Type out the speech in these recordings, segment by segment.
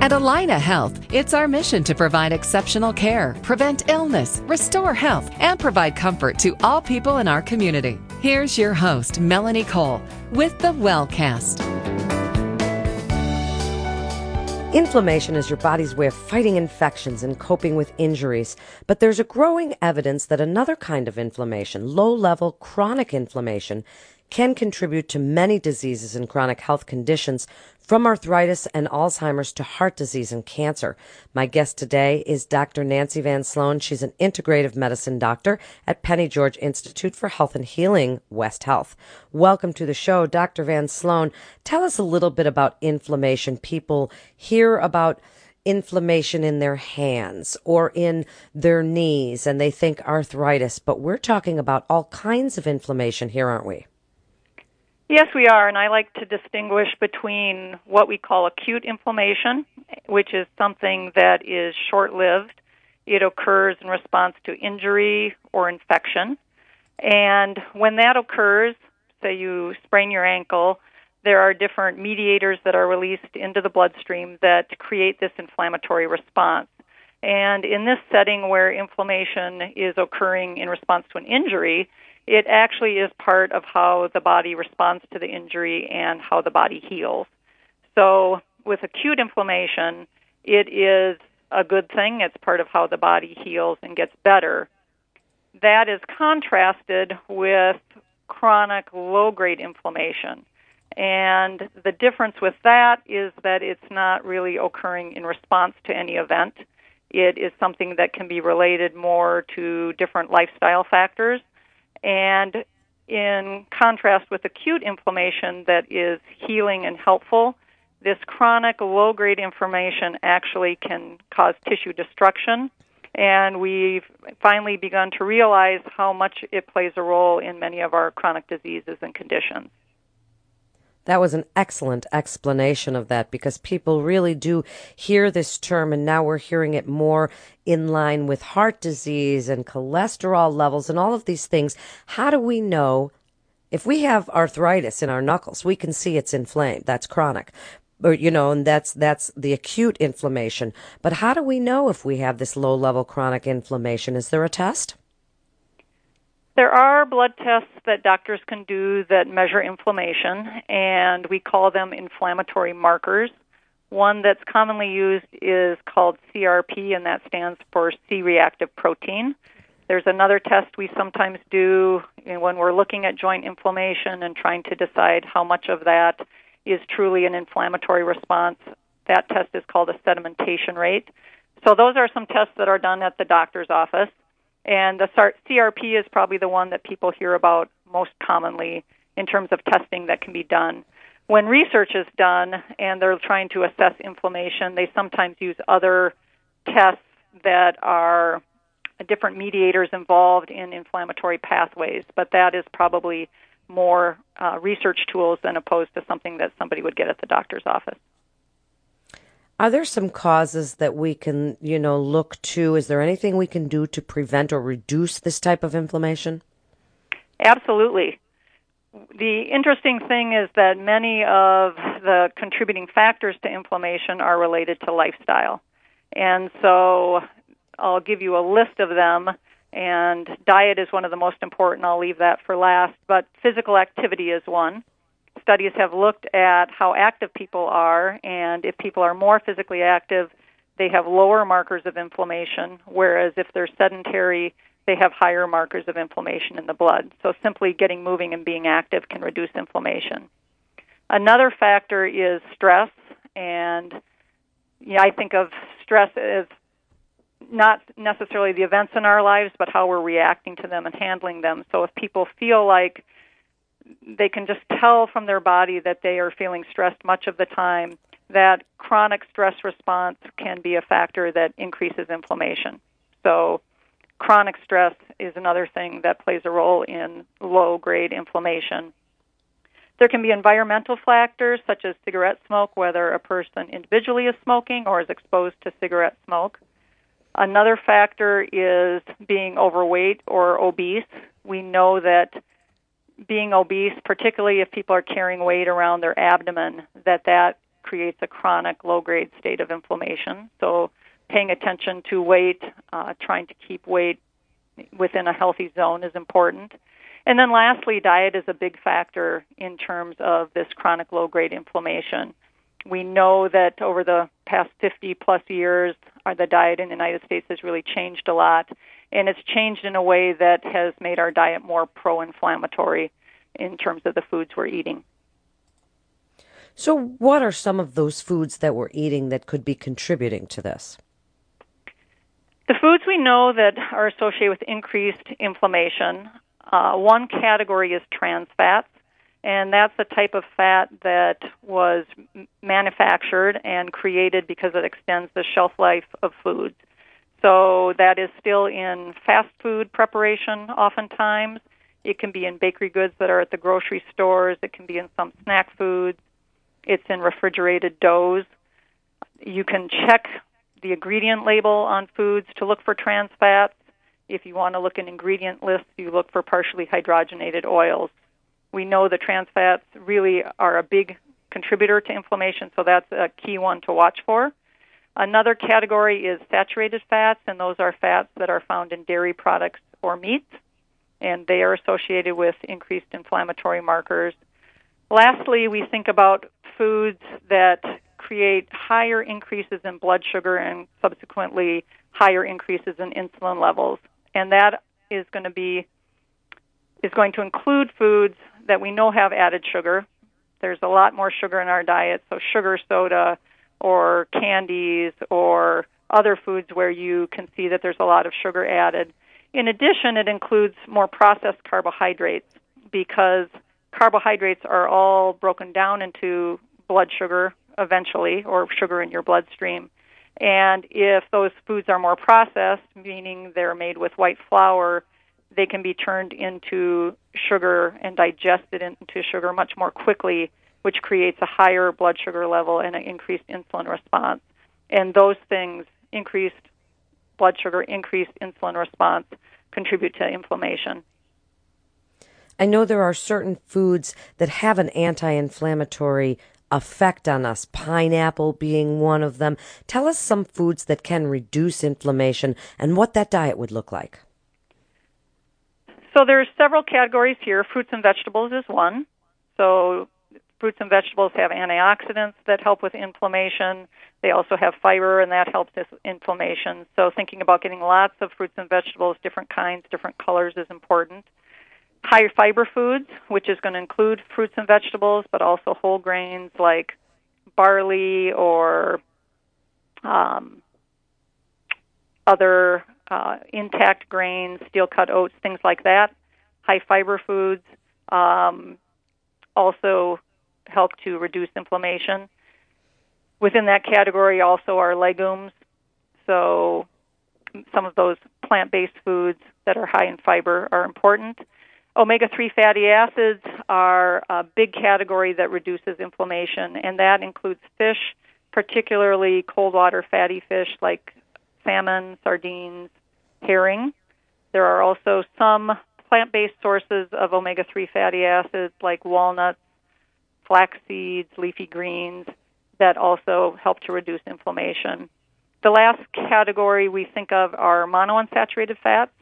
At Allina Health, it's our mission to provide exceptional care, prevent illness, restore health, and provide comfort to all people in our community. Here's your host, Melanie Cole, with the Wellcast. Inflammation is your body's way of fighting infections and coping with injuries. But there's a growing evidence that another kind of inflammation, low level chronic inflammation, can contribute to many diseases and chronic health conditions from arthritis and Alzheimer's to heart disease and cancer. My guest today is Dr. Nancy Van Sloun. She's an integrative medicine doctor at Penny George Institute for Health and Healing, West Health. Welcome to the show, Dr. Van Sloun. Tell us a little bit about inflammation. People hear about inflammation in their hands or in their knees and they think arthritis, but we're talking about all kinds of inflammation here, aren't we? Yes, we are, and I like to distinguish between what we call acute inflammation, which is something that is short lived. It occurs in response to injury or infection. And when that occurs, say you sprain your ankle, there are different mediators that are released into the bloodstream that create this inflammatory response. And in this setting where inflammation is occurring in response to an injury, it actually is part of how the body responds to the injury and how the body heals. So, with acute inflammation, it is a good thing. It's part of how the body heals and gets better. That is contrasted with chronic low grade inflammation. And the difference with that is that it's not really occurring in response to any event. It is something that can be related more to different lifestyle factors and in contrast with acute inflammation that is healing and helpful, this chronic low grade inflammation actually can cause tissue destruction. And we've finally begun to realize how much it plays a role in many of our chronic diseases and conditions. That was an excellent explanation of that because people really do hear this term and now we're hearing it more in line with heart disease and cholesterol levels and all of these things. How do we know if we have arthritis in our knuckles, we can see it's inflamed. That's chronic. Or, you know, and that's, that's the acute inflammation. But how do we know if we have this low level chronic inflammation? Is there a test? There are blood tests that doctors can do that measure inflammation, and we call them inflammatory markers. One that's commonly used is called CRP, and that stands for C reactive protein. There's another test we sometimes do when we're looking at joint inflammation and trying to decide how much of that is truly an inflammatory response. That test is called a sedimentation rate. So, those are some tests that are done at the doctor's office. And the CRP is probably the one that people hear about most commonly in terms of testing that can be done. When research is done and they're trying to assess inflammation, they sometimes use other tests that are different mediators involved in inflammatory pathways, but that is probably more uh, research tools than opposed to something that somebody would get at the doctor's office. Are there some causes that we can, you know, look to? Is there anything we can do to prevent or reduce this type of inflammation? Absolutely. The interesting thing is that many of the contributing factors to inflammation are related to lifestyle. And so I'll give you a list of them, and diet is one of the most important. I'll leave that for last, but physical activity is one studies have looked at how active people are, and if people are more physically active, they have lower markers of inflammation, whereas if they're sedentary, they have higher markers of inflammation in the blood. So simply getting moving and being active can reduce inflammation. Another factor is stress, and yeah, I think of stress as not necessarily the events in our lives, but how we're reacting to them and handling them. So if people feel like they can just tell from their body that they are feeling stressed much of the time. That chronic stress response can be a factor that increases inflammation. So, chronic stress is another thing that plays a role in low grade inflammation. There can be environmental factors such as cigarette smoke, whether a person individually is smoking or is exposed to cigarette smoke. Another factor is being overweight or obese. We know that being obese, particularly if people are carrying weight around their abdomen, that that creates a chronic low grade state of inflammation. So, paying attention to weight, uh, trying to keep weight within a healthy zone is important. And then lastly, diet is a big factor in terms of this chronic low grade inflammation. We know that over the past 50 plus years, uh, the diet in the United States has really changed a lot. And it's changed in a way that has made our diet more pro inflammatory in terms of the foods we're eating. So, what are some of those foods that we're eating that could be contributing to this? The foods we know that are associated with increased inflammation, uh, one category is trans fats, and that's the type of fat that was manufactured and created because it extends the shelf life of foods. So that is still in fast food preparation oftentimes. It can be in bakery goods that are at the grocery stores. It can be in some snack foods. It's in refrigerated doughs. You can check the ingredient label on foods to look for trans fats. If you want to look in ingredient lists, you look for partially hydrogenated oils. We know the trans fats really are a big contributor to inflammation, so that's a key one to watch for. Another category is saturated fats, and those are fats that are found in dairy products or meats, and they are associated with increased inflammatory markers. Lastly, we think about foods that create higher increases in blood sugar and subsequently higher increases in insulin levels. And that is going to be is going to include foods that we know have added sugar. There's a lot more sugar in our diet, so sugar soda or candies or other foods where you can see that there's a lot of sugar added. In addition, it includes more processed carbohydrates because carbohydrates are all broken down into blood sugar eventually or sugar in your bloodstream. And if those foods are more processed, meaning they're made with white flour, they can be turned into sugar and digested into sugar much more quickly, which creates a higher blood sugar level and an increased insulin response. And those things, increased blood sugar, increased insulin response, contribute to inflammation. I know there are certain foods that have an anti inflammatory effect on us, pineapple being one of them. Tell us some foods that can reduce inflammation and what that diet would look like. So there's several categories here. Fruits and vegetables is one. So fruits and vegetables have antioxidants that help with inflammation. They also have fiber, and that helps with inflammation. So thinking about getting lots of fruits and vegetables, different kinds, different colors, is important. Higher fiber foods, which is going to include fruits and vegetables, but also whole grains like barley or um, other uh, intact grains, steel cut oats, things like that. High fiber foods um, also help to reduce inflammation. Within that category, also are legumes. So, some of those plant based foods that are high in fiber are important. Omega 3 fatty acids are a big category that reduces inflammation, and that includes fish, particularly cold water fatty fish like salmon, sardines, herring. There are also some plant based sources of omega 3 fatty acids like walnuts, flax seeds, leafy greens that also help to reduce inflammation. The last category we think of are monounsaturated fats,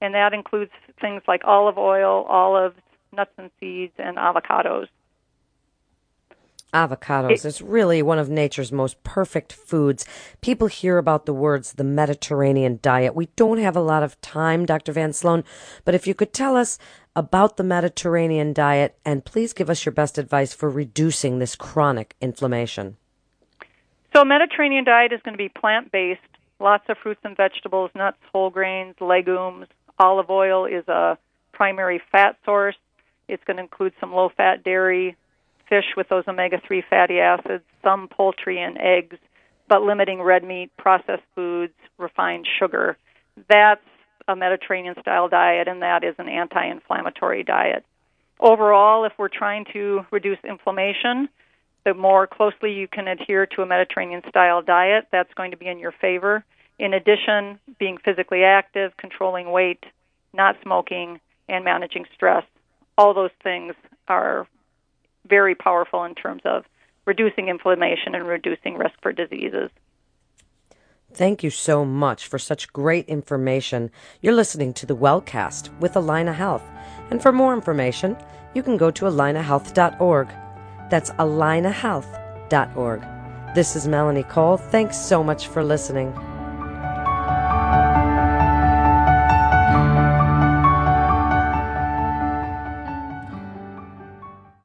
and that includes things like olive oil, olives, nuts and seeds, and avocados avocados is really one of nature's most perfect foods. People hear about the words the Mediterranean diet. We don't have a lot of time, Dr. Van Sloun, but if you could tell us about the Mediterranean diet and please give us your best advice for reducing this chronic inflammation. So, a Mediterranean diet is going to be plant based, lots of fruits and vegetables, nuts, whole grains, legumes. Olive oil is a primary fat source. It's going to include some low fat dairy, fish with those omega 3 fatty acids, some poultry and eggs, but limiting red meat, processed foods, refined sugar. That's a Mediterranean style diet, and that is an anti inflammatory diet. Overall, if we're trying to reduce inflammation, the more closely you can adhere to a Mediterranean style diet, that's going to be in your favor. In addition, being physically active, controlling weight, not smoking, and managing stress, all those things are very powerful in terms of reducing inflammation and reducing risk for diseases. Thank you so much for such great information. You're listening to the Wellcast with Allina Health. And for more information, you can go to allinahealth.org. That's allinahealth.org. This is Melanie Cole. Thanks so much for listening.